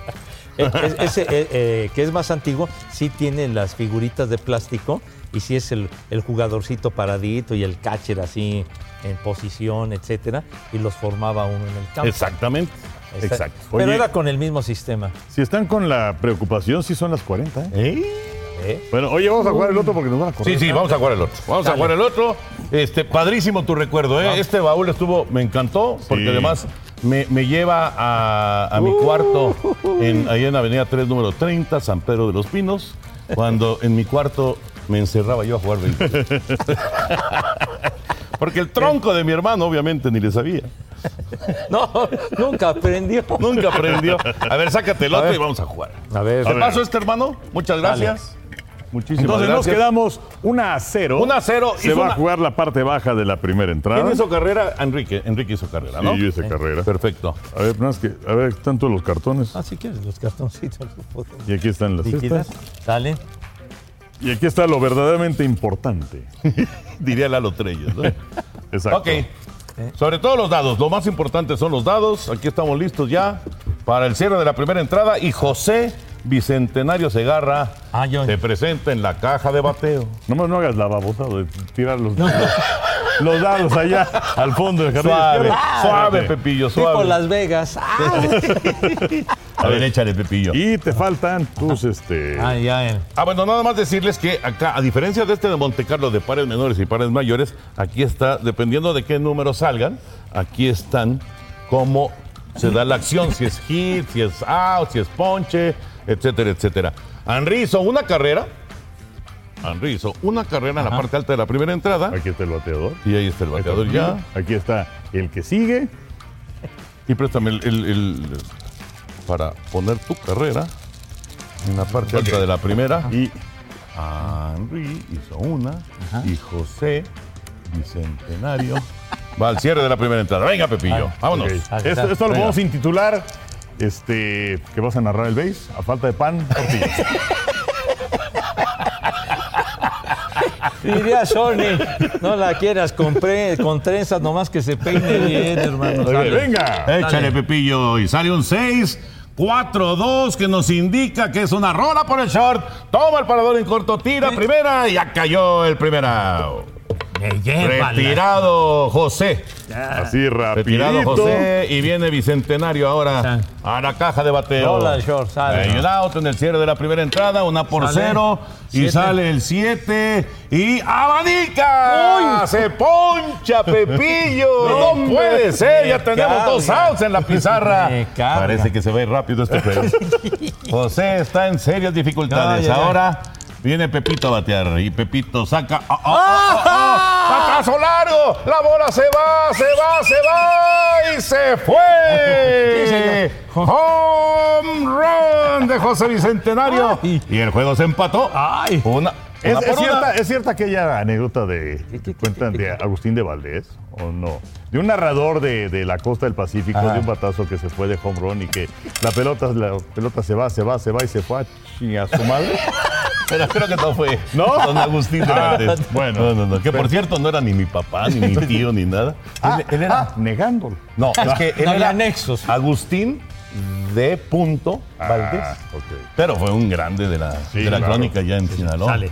Eh, es- ese, eh, eh, que es más antiguo, sí tiene las figuritas de plástico y sí es el, el jugadorcito paradito y el catcher así en posición, etcétera, y los formaba uno en el campo. Exactamente. Está- Exacto. Pero Oye. era con el mismo sistema. Si están con la preocupación, sí son las 40. ¿eh? ¿Eh? ¿Eh? Bueno, oye, vamos a jugar el otro porque nos van a correr. Sí, sí, vamos a jugar el otro. Vamos a jugar el otro. Este, padrísimo tu recuerdo, ¿eh? Este baúl estuvo, me encantó, porque Sí. además me, me lleva a, a mi cuarto en, ahí en Avenida 3, número 30, San Pedro de los Pinos, cuando en mi cuarto me encerraba yo a jugar béisbol. Porque el tronco de mi hermano, obviamente, ni le sabía. No, nunca aprendió. Nunca aprendió. A ver, sácate el otro y vamos a jugar. A ver, ¿Te paso este, hermano? Muchas gracias. Muchísimas Entonces nos quedamos 1 a 0. 1 a 0. Se va una- a jugar la parte baja de la primera entrada. ¿Quién hizo carrera? Enrique. Enrique hizo carrera, ¿no? Sí, yo hice carrera. Perfecto. A ver, más que, a ver, están todos los cartones. ah, si quieres los cartoncitos. Y aquí están las cestas. Dale. Y aquí está lo verdaderamente importante. Diría Lalo Trellos. ¿no? Exacto. ok. Sobre todo los dados. Lo más importante son los dados. Aquí estamos listos ya para el cierre de la primera entrada. Y José Bicentenario Segarra Ah, yo- se presenta en la caja de bateo. Nomás no hagas la babosada de tirar los, los, los dados allá al fondo del jardín. Suave, izquierdo. suave. Pepillo, Tipo suave. Las Vegas. Ah, A ver, échale, Pepillo. Y te faltan tus, este... Ah, ya. eh. Ah, bueno, nada más decirles que acá, a diferencia de este de Monte Carlo de pares menores y pares mayores, aquí está, dependiendo de qué números salgan, aquí están cómo se da la acción, si es hit, si es out, si es ponche, etcétera, etcétera. Henry hizo una carrera. Henry hizo una carrera en la parte alta de la primera entrada. Aquí está el bateador. Y ahí está el bateador ya. Aquí está el que sigue. Y préstame el, el- el- para poner tu carrera en la parte alta de la primera. Y Henry hizo una. Y José Bicentenario va al cierre de la primera entrada. Venga, Pepillo, vámonos. Ah, esto, está. esto lo podemos intitular. Este, que vas a narrar el base a falta de pan, tortillas. Diría Sony, no la quieras con, pre- con trenzas, nomás que se peine bien, hermano. Ok, Sale. venga. Échale, Pepillo. Y sale un 6. 4-2 que nos indica que es una rola por el short. Toma el parador en corto, tira primera y ya cayó el primera. Me lleva la- Retirado José. Así Retirado rapidito. José y viene Bicentenario ahora a la caja de bateo. El short, sale. Hay un out en el cierre de la primera entrada, una por Sale. cero. Y Siete. sale el 7 y abanica. Se poncha Pepillo. no puede ser, ya tenemos dos outs en la pizarra. Parece que se ve rápido este juego. José está en serias dificultades. Ahora viene Pepito a batear y Pepito saca. ¡Ah, ah, ah, ah! ¡Batazo largo! La bola se va, se va, se va y se fue. Home run de José Bicentenario. Y el juego se empató. Ay. Una, ¿Es, cierta, ¿Es cierta aquella anécdota de que cuentan de Agustín de Valdés o no? De un narrador de, de la costa del Pacífico, Ajá. de un batazo que se fue de home run y que la pelota, la pelota se va, se va, se va y se fue a chingar a su madre. Pero creo que no fue ¿No? don Agustín de Ah, Valdés. bueno. No, no, no. Que por Pero- cierto no era ni mi papá, ni mi tío, ni nada. Ah, él, él era. ah, negándolo. No, es que él No, era anexos. Agustín de punto Valdés. Ah, ok. Pero fue un grande de la, Sí, de la claro. crónica ya en Sinaloa. Sale.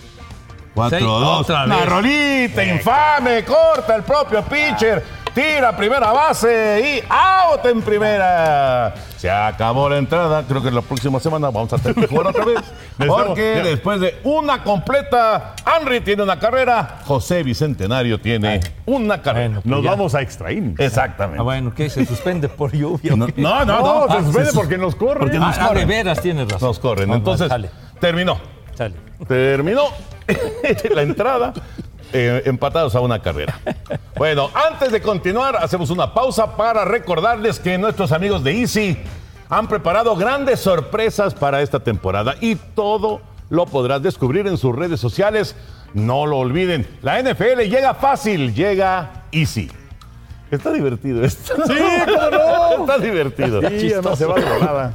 4-2. otra Una vez. rolita infame, corta el propio pitcher. Tira primera base y out en primera. Se acabó la entrada. Creo que la próxima semana vamos a tener que jugar otra vez. Porque después de una completa, Henry tiene una carrera, José Bicentenario tiene una carrera. Bueno, Nos ya. vamos a extra innings. Exactamente. Ah, bueno, ¿qué? ¿Se suspende por lluvia? No, no, no. Se suspende Ah, porque nos corre. Porque nos Ah, ah, de corren. veras tienes razón. Nos corren. Ah, Entonces, Sale, terminó. sale. Terminó la entrada. eh, empatados a una carrera. Bueno, antes de continuar, hacemos una pausa para recordarles que nuestros amigos de Easy han preparado grandes sorpresas para esta temporada y todo lo podrás descubrir en sus redes sociales. No lo olviden, la NFL llega fácil, llega Easy. Está divertido esto. Sí, no. Está divertido. Sí, además se va volada.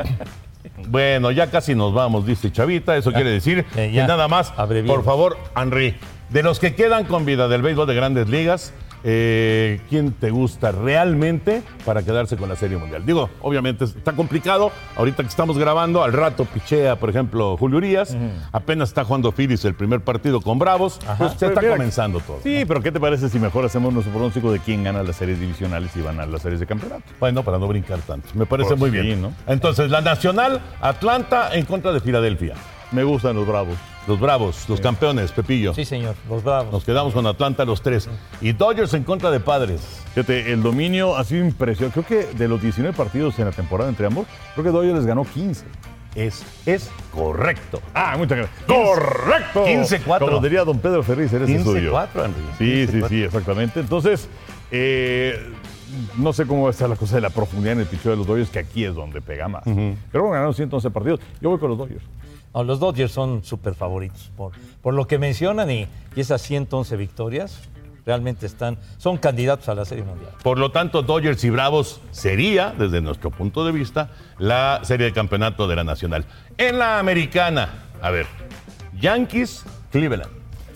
Bueno, ya casi nos vamos, dice Chavita. Eso quiere decir Eh, que nada más, Abreviemos. por favor, Henry, de los que quedan con vida del béisbol de grandes ligas, eh, ¿quién te gusta realmente para quedarse con la Serie Mundial? Digo, obviamente está complicado. Ahorita que estamos grabando, al rato pichea, por ejemplo, Julio Urias. Apenas está jugando Phillies el primer partido con Bravos. Pues se está comenzando todo. Sí, pero ¿qué te parece si mejor hacemos nuestro pronóstico de quién gana las series divisionales y van a las series de campeonato? Bueno, para no brincar tanto. Me parece muy sí, bien. ¿no? Entonces, la Nacional, Atlanta en contra de Filadelfia. Me gustan los bravos. Los Bravos, los campeones, Pepillo. Sí, señor. Los bravos. Nos quedamos con Atlanta los tres. Y Dodgers en contra de Padres. Fíjate, el dominio ha sido impresionante. Creo que de los 19 partidos en la temporada entre ambos, creo que Dodgers les ganó 15. Es, es correcto. Ah, muchas gracias. ¡Correcto! 15-4. Como diría don Pedro Ferriz, eres el suyo. 15-4, Henry. Sí, sí, 15-4. sí, exactamente. Entonces, eh, no sé cómo va a estar la cosa de la profundidad en el picheo de los Dodgers, que aquí es donde pega más. Creo que ganaron 111 partidos. Yo voy con los Dodgers. No, los Dodgers son súper favoritos por, por lo que mencionan y, y esas 111 victorias realmente están, son candidatos a la Serie Mundial. Por lo tanto, Dodgers y Bravos sería, desde nuestro punto de vista, la serie de campeonato de la Nacional. En la americana, a ver, Yankees, Cleveland.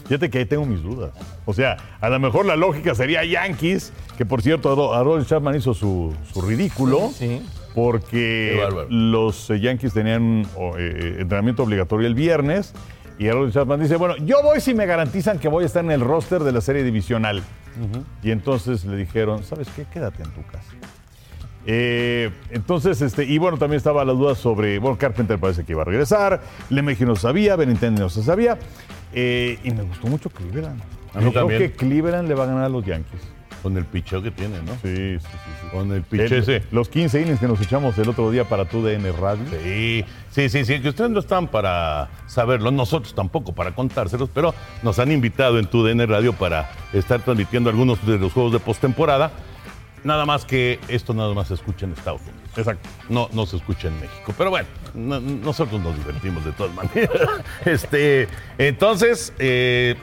Fíjate que ahí tengo mis dudas. O sea, a lo mejor la lógica sería Yankees, que por cierto, Aro- Aroldis Chapman hizo su, su ridículo. Sí. Porque los eh, Yankees tenían o, eh, entrenamiento obligatorio el viernes. Y Aroldis Chapman dice, bueno, yo voy si me garantizan que voy a estar en el roster de la serie divisional. Y entonces le dijeron, ¿sabes qué? Quédate en tu casa. Eh, entonces, este, y bueno, también estaba la duda sobre, bueno, Carpenter parece que iba a regresar, LeMahieu no sabía, Benintendi no se sabía, eh, y me gustó mucho Cleveland. A mí Yo creo que Cleveland le va a ganar a los Yankees. Con el picheo que tiene, ¿no? Sí, sí, sí. Con el piche El- ese. Los 15 innings que nos echamos el otro día para tu DN Radio. Sí, sí, sí, sí, que ustedes no están para saberlo, nosotros tampoco para contárselos, pero nos han invitado en tu DN Radio para estar transmitiendo algunos de los juegos de postemporada. Nada más que esto nada más se escucha en Estados Unidos. Exacto. No, no se escucha en México. Pero bueno, no- nosotros nos divertimos de todas maneras. este, entonces, eh,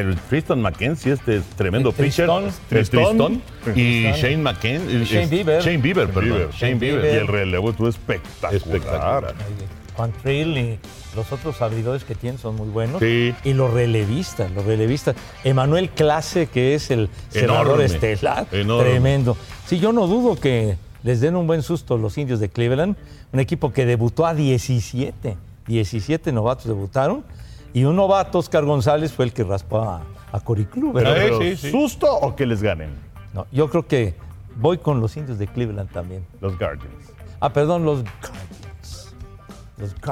el Tristan McKenzie, este tremendo pitcher. Tristón, Y Shane McKenzie. Shane Bieber. Shane Bieber, perdón. Shane. Y el relevo estuvo espectacular. Espectacular. Juan Trill y los otros abridores que tienen son muy buenos. Sí. Y los relevistas, los relevistas. Emanuel Clase, que es el cerrador estelar. enorme. Tremendo. Sí, yo no dudo que les den un buen susto los indios de Cleveland. Un equipo que debutó a 17. 17 novatos debutaron. Y un novato, Oscar González, fue el que raspó a, a Cory Kluber. Pero, Sí, pero, sí, sí. ¿Susto o que les ganen? No, yo creo que voy con los indios de Cleveland también. Los Guardians. Ah, perdón, los Guardians.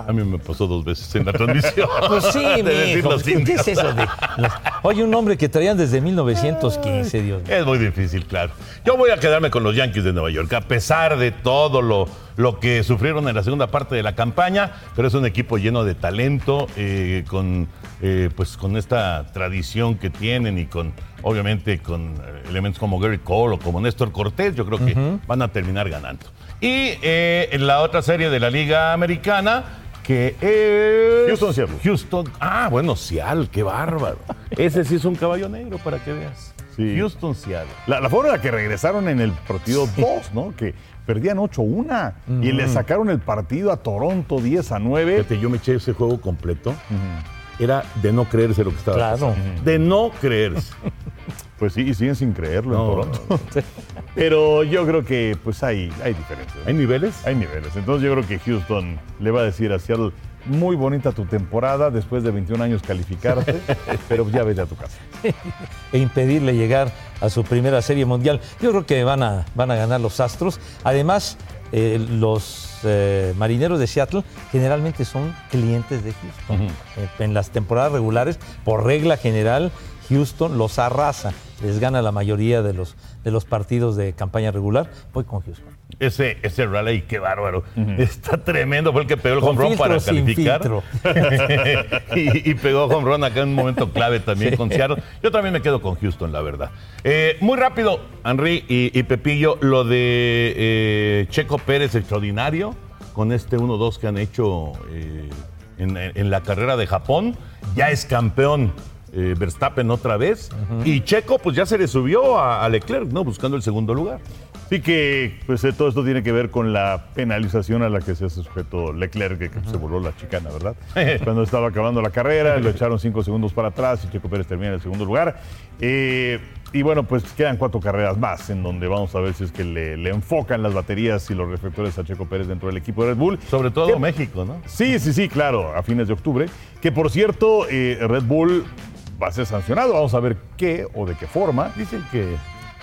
A mí me pasó dos veces en la transmisión. Pues sí, De decir mijo, los ¿qué, es eso de los- Oye, un nombre que traían desde 1915, Dios mío. Es muy difícil, claro. Yo voy a quedarme con los Yankees de Nueva York, a pesar de todo lo, lo que sufrieron en la segunda parte de la campaña, pero es un equipo lleno de talento, eh, con, eh, pues, con esta tradición que tienen y con, obviamente, con eh, elementos como Gary Cole o como Néstor Cortés, yo creo que van a terminar ganando. Y eh, en la otra serie de la Liga Americana, que es... Houston, Seattle. Houston, ah, bueno, Seattle, qué bárbaro. Ese sí es un caballo negro, para que veas. Sí. Houston, Seattle. La, la forma en la que regresaron en el partido 2, ¿no? Que perdían 8-1 y le sacaron el partido a Toronto 10 a 9. Fíjate, yo me eché ese juego completo. Era de no creerse lo que estaba Claro. pasando. De no creerse. Pues sí, y siguen sin creerlo No. en Toronto. Pero yo creo que pues hay, hay diferencias. ¿Hay niveles? Hay niveles. Entonces yo creo que Houston le va a decir a Seattle, muy bonita tu temporada, después de 21 años calificarte, pero ya vete a tu casa. E impedirle llegar a su primera serie mundial. Yo creo que van a, van a ganar los Astros. Además, eh, los eh, marineros de Seattle generalmente son clientes de Houston. Eh, en las temporadas regulares, por regla general, Houston los arrasa. Les gana la mayoría de los, de los partidos de campaña regular. Voy con Houston. Ese, ese rally, qué bárbaro. Está tremendo. Fue el que pegó el Con home run para sin calificar. y, y pegó home run acá en un momento clave también Sí. con Seattle. Yo también me quedo con Houston, la verdad. Eh, muy rápido, Henry y, y Pepillo, lo de eh, Checo Pérez extraordinario con este 1-2 que han hecho eh, en, en la carrera de Japón. Ya es campeón. Eh, Verstappen otra vez y Checo pues ya se le subió a, a Leclerc, ¿no? Buscando el segundo lugar. Sí que pues, eh, todo esto tiene que ver con la penalización a la que se hace sujeto Leclerc, que, que se voló la chicana, ¿verdad? Cuando estaba acabando la carrera, lo echaron cinco segundos para atrás y Checo Pérez termina en el segundo lugar. Eh, y bueno, pues quedan cuatro carreras más en donde vamos a ver si es que le, le enfocan las baterías y los reflectores a Checo Pérez dentro del equipo de Red Bull. Sobre todo. México, ¿no? Sí, sí, sí, claro, a fines de octubre. Que por cierto, eh, Red Bull va a ser sancionado. Vamos a ver qué o de qué forma. Dicen que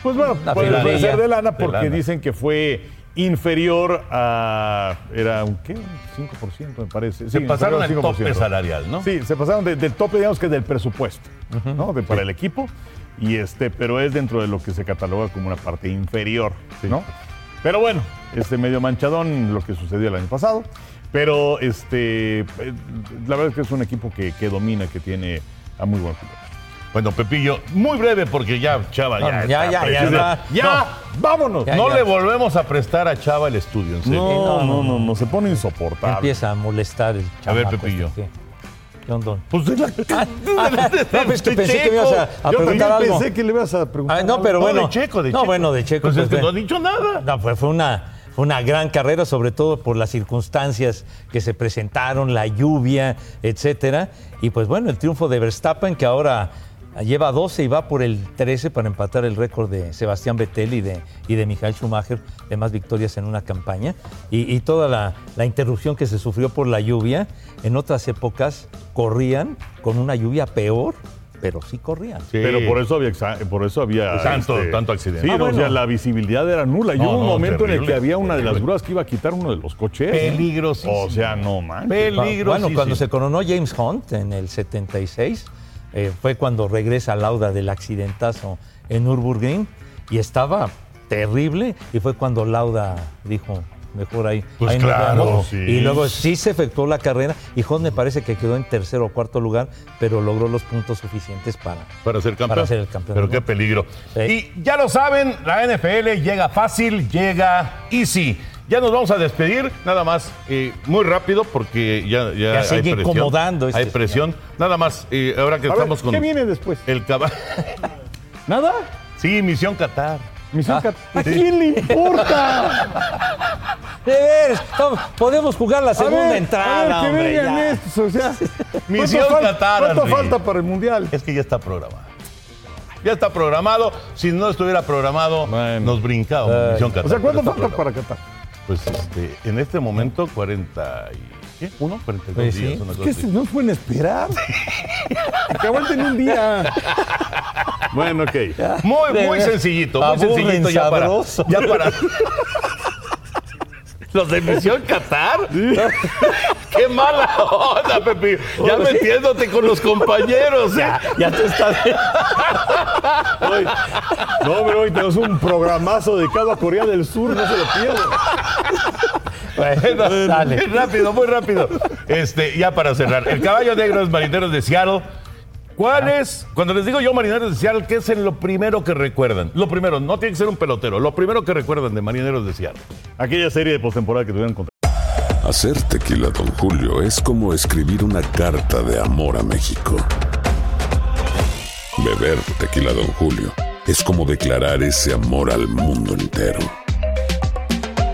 Pues bueno, La puede, ser de lana De porque lana. dicen que fue inferior a. Era un qué? Un 5%, me parece. se Sí, pasaron al tope 5%. salarial, ¿no? Sí, se pasaron de- del tope, digamos que del presupuesto, ¿no? De- para el equipo. Y este, pero es dentro de lo que se cataloga como una parte inferior, ¿no? Pero bueno, este medio manchadón lo que sucedió el año pasado. Pero este, eh, la verdad es que es un equipo que, que domina, que tiene a muy buen jugador. Bueno, Pepillo, muy breve porque ya Chava ya No, ya, está ya, ya está. Ya, vámonos. Ya, no ya. le volvemos a prestar a Chava el estudio, en serio. No, no, no, no, se pone insoportable. Empieza a molestar el A ver, chamaco Pepillo. este, ¿qué? Pues de la... No, pues que pensé que me ibas a, a Yo preguntar algo. pensé que le ibas a preguntar. Ah, no, pero No, bueno. de Checo, de no, Checo. bueno, de Checo. Pues es que no ha dicho nada. No, pues fue una, fue una gran carrera, sobre todo por las circunstancias que se presentaron, la lluvia, etcétera. Y pues bueno, el triunfo de Verstappen, que ahora lleva 12 y va por el 13 para empatar el récord de Sebastián Vettel y de, y de Michael Schumacher de más victorias en una campaña. Y, y toda la, la interrupción que se sufrió por la lluvia, en otras épocas corrían con una lluvia peor, pero sí corrían. Sí. Pero por eso había, por eso había este, Tanto- tanto accidente. Sí, Ah, no, o sea, la visibilidad era nula. Y No, hubo un no, momento en el que había una de las grúas que iba a quitar uno de los coches. Peligrosísimo. O sea, no manches. Peligro. Bueno, cuando se coronó James Hunt en el 76, eh, fue cuando regresa Lauda del accidentazo en Nürburgring y estaba terrible y fue cuando Lauda dijo, mejor ahí. Pues ahí nos claro, vemos". sí. Y luego sí se efectuó la carrera y Hunt me parece que quedó en tercer o cuarto lugar, pero logró los puntos suficientes para, Para ser campeón. Para ser el campeón Pero qué peligro. Sí. Y ya lo saben, la NFL llega fácil, llega easy. Ya nos vamos a despedir, nada más, eh, muy rápido, porque ya, ya, Ya hay sigue presión. incomodando este Hay presión. Nada más, eh, ahora que A ver, estamos con ¿Qué viene después? el caballo. ¿Nada? sí, Misión Qatar. Misión Ah, Cat- ¿A quién le importa? De no, podemos jugar la segunda ver, entrada, a ver, que hombre, vengan ya. estos, o sea. Misión ¿cuánto fal- ¿Cuánto falta para el Mundial? Es que ya está programado. Ya está programado. Si no estuviera programado, nos brincábamos. Ay. Misión Qatar. O sea, ¿cuánto falta para Qatar? Pues este, en este momento 40 y... ¿Qué? ¿Uno? 42 Pues sí. días. una cosa ¿Qué así. se- no pueden esperar? que aguanten un día. bueno, ok. Muy, De muy sencillito, muy sencillito ya para, ya para. Los de Misión Qatar. Qué mala onda, Pepe. Ya metiéndote con los compañeros. ¿eh? Ya te estás. Hoy- no, pero hoy tenemos un programazo dedicado a Corea del Sur, no se lo pierdan. Bueno, Muy dale. rápido, muy rápido. Este, ya para cerrar. El caballo negro es Marineros de Seattle. ¿Cuál es? Cuando les digo yo Marineros de Seattle, ¿qué es en lo primero que recuerdan? Lo primero, no tiene que ser un pelotero. Lo primero que recuerdan de Marineros de Seattle. Aquella serie de postemporada que tuvieron contra. Hacer tequila, Don Julio, es como escribir una carta de amor a México. Beber tequila, Don Julio, es como declarar ese amor al mundo entero.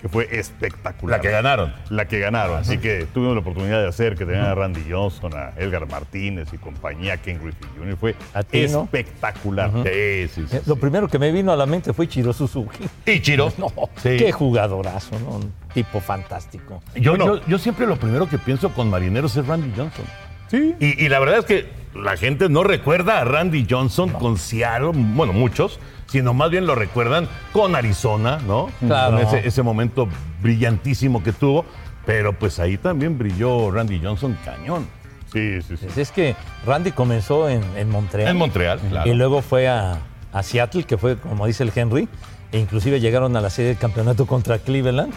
que fue espectacular. La que ganaron. La que ganaron. Así que tuvimos la oportunidad de hacer que tenían a Randy Johnson, a Edgar Martínez y compañía, Ken Griffey Jr. Fue ¿no? espectacular. Sí, sí, sí. Eh, Lo primero que me vino a la mente fue Chiro Suzuki. Y Chiro. No, Sí. qué jugadorazo, ¿no? Un tipo fantástico. Yo, Bueno. yo, yo siempre lo primero que pienso con Marineros es Randy Johnson. Sí. Y, y la verdad es que la gente no recuerda a Randy Johnson con Seattle, bueno, muchos, sino más bien lo recuerdan con Arizona, ¿no? Claro. Con ese, ese momento brillantísimo que tuvo. Pero pues ahí también brilló Randy Johnson cañón. Sí, sí, sí. Pues es que Randy comenzó en, en Montreal. En Montreal, claro. Y luego fue a, a Seattle, que fue, como dice el Henry, e inclusive llegaron a la serie del campeonato contra Cleveland.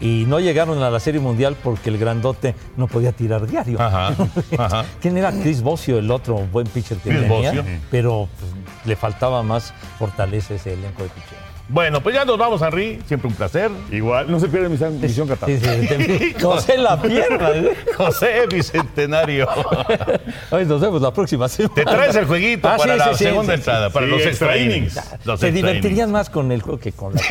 Y no llegaron a la serie mundial porque el grandote no podía tirar diario. Ajá, ajá. ¿Quién era Chris Bossio, el otro buen pitcher que Chris tenía? Bossio. Pero pues, le faltaba más fortaleza ese elenco de pitcher. Bueno, pues ya nos vamos, Henry. Siempre un placer. Igual, no se pierde misión, misión Qatar. Sí, sí, te- no sé la pierna. ¿eh? José Bicentenario. Ay, nos vemos la próxima semana. Te traes el jueguito Ah, para sí, la sí, sí, segunda sí, entrada, para Sí, los extra innings. Los divertirían innings. más con el juego que con la.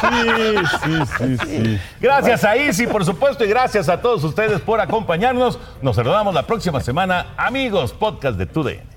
Sí, sí, sí, sí. Gracias a Isi, por supuesto, y gracias a todos ustedes por acompañarnos. Nos saludamos la próxima semana. Amigos, podcast de TUDN.